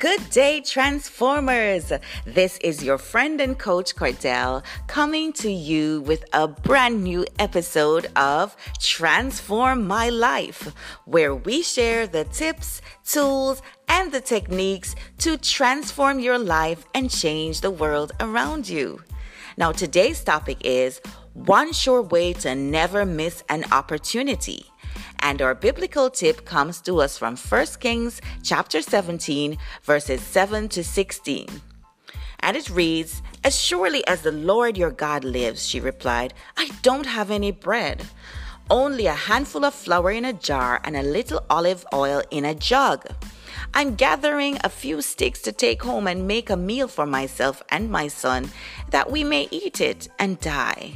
Good day, Transformers. This is your friend and coach Cordell coming to you with a brand new episode of Transform My Life, where we share the tips, tools, and the techniques to transform your life and change the world around you. Now, today's topic is one sure way to never miss an opportunity. And our biblical tip comes to us from 1 Kings chapter 17, verses 7 to 16. And it reads, As surely as the Lord your God lives, she replied, I don't have any bread, only a handful of flour in a jar and a little olive oil in a jug. I'm gathering a few sticks to take home and make a meal for myself and my son, that we may eat it and die.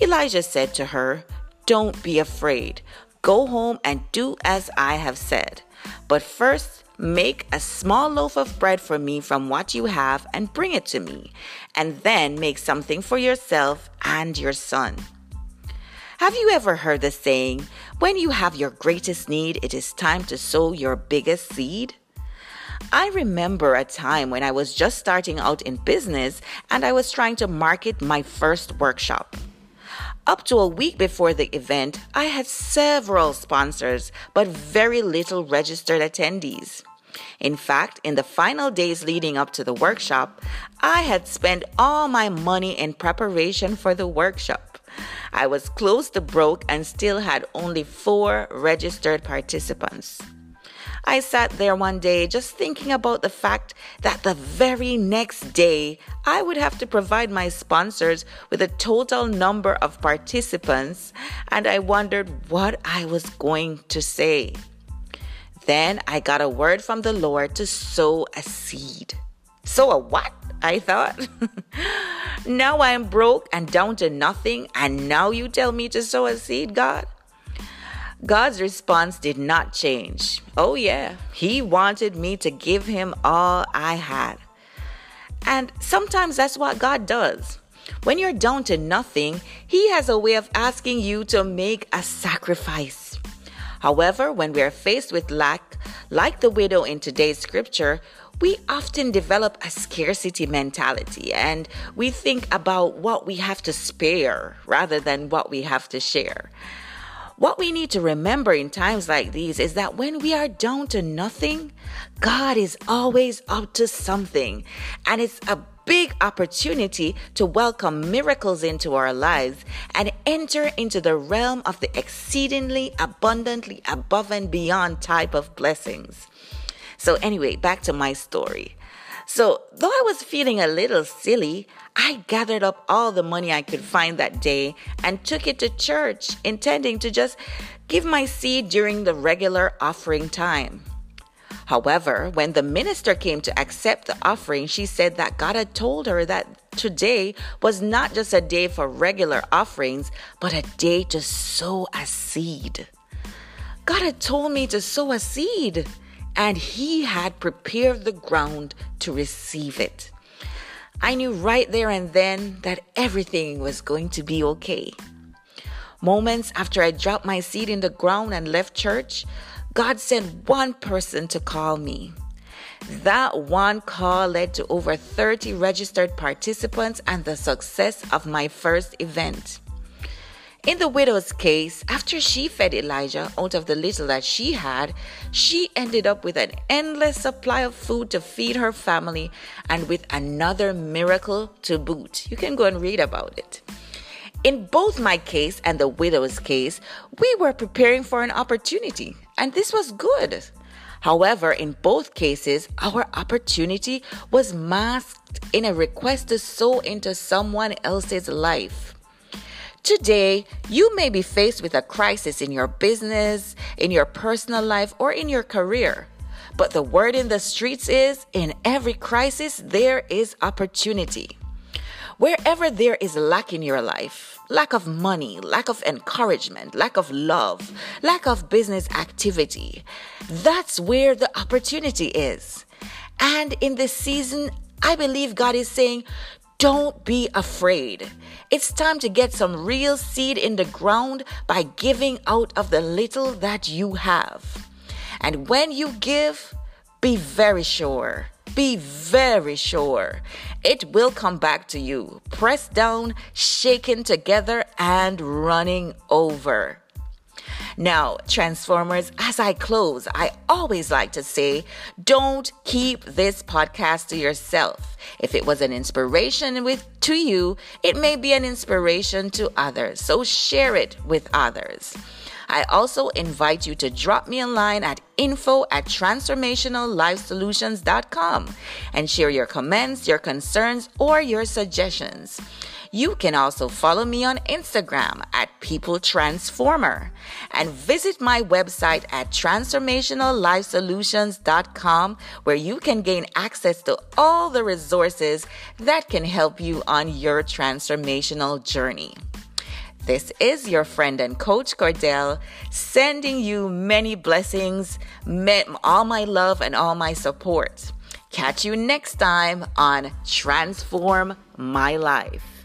Elijah said to her, Don't be afraid. Go home and do as I have said. But first, make a small loaf of bread for me from what you have and bring it to me, and then make something for yourself and your son. Have you ever heard the saying, when you have your greatest need, it is time to sow your biggest seed? I remember a time when I was just starting out in business and I was trying to market my first workshop. Up to a week before the event, I had several sponsors, but very little registered attendees. In fact, in the final days leading up to the workshop, I had spent all my money in preparation for the workshop. I was close to broke and still had only four registered participants. I sat there one day just thinking about the fact that the very next day I would have to provide my sponsors with a total number of participants, and I wondered what I was going to say. Then I got a word from the Lord to sow a seed. Sow a what? I thought. now I'm broke and down to nothing, and now you tell me to sow a seed, God? God's response did not change. Oh, yeah, He wanted me to give Him all I had. And sometimes that's what God does. When you're down to nothing, He has a way of asking you to make a sacrifice. However, when we are faced with lack, like the widow in today's scripture, we often develop a scarcity mentality and we think about what we have to spare rather than what we have to share. What we need to remember in times like these is that when we are down to nothing, God is always up to something. And it's a big opportunity to welcome miracles into our lives and enter into the realm of the exceedingly abundantly above and beyond type of blessings. So, anyway, back to my story. So, though I was feeling a little silly, I gathered up all the money I could find that day and took it to church, intending to just give my seed during the regular offering time. However, when the minister came to accept the offering, she said that God had told her that today was not just a day for regular offerings, but a day to sow a seed. God had told me to sow a seed and he had prepared the ground to receive it. I knew right there and then that everything was going to be okay. Moments after I dropped my seed in the ground and left church, God sent one person to call me. That one call led to over 30 registered participants and the success of my first event. In the widow's case, after she fed Elijah out of the little that she had, she ended up with an endless supply of food to feed her family and with another miracle to boot. You can go and read about it. In both my case and the widow's case, we were preparing for an opportunity, and this was good. However, in both cases, our opportunity was masked in a request to sow into someone else's life. Today, you may be faced with a crisis in your business, in your personal life, or in your career. But the word in the streets is in every crisis, there is opportunity. Wherever there is lack in your life, lack of money, lack of encouragement, lack of love, lack of business activity, that's where the opportunity is. And in this season, I believe God is saying, don't be afraid. It's time to get some real seed in the ground by giving out of the little that you have. And when you give, be very sure. Be very sure it will come back to you, pressed down, shaken together, and running over. Now, Transformers, as I close, I always like to say don't keep this podcast to yourself. If it was an inspiration with to you, it may be an inspiration to others. So share it with others. I also invite you to drop me a line at info at transformationallifesolutions.com and share your comments, your concerns, or your suggestions. You can also follow me on Instagram at People Transformer and visit my website at transformationallifesolutions.com where you can gain access to all the resources that can help you on your transformational journey. This is your friend and coach Cordell sending you many blessings, all my love, and all my support. Catch you next time on Transform My Life.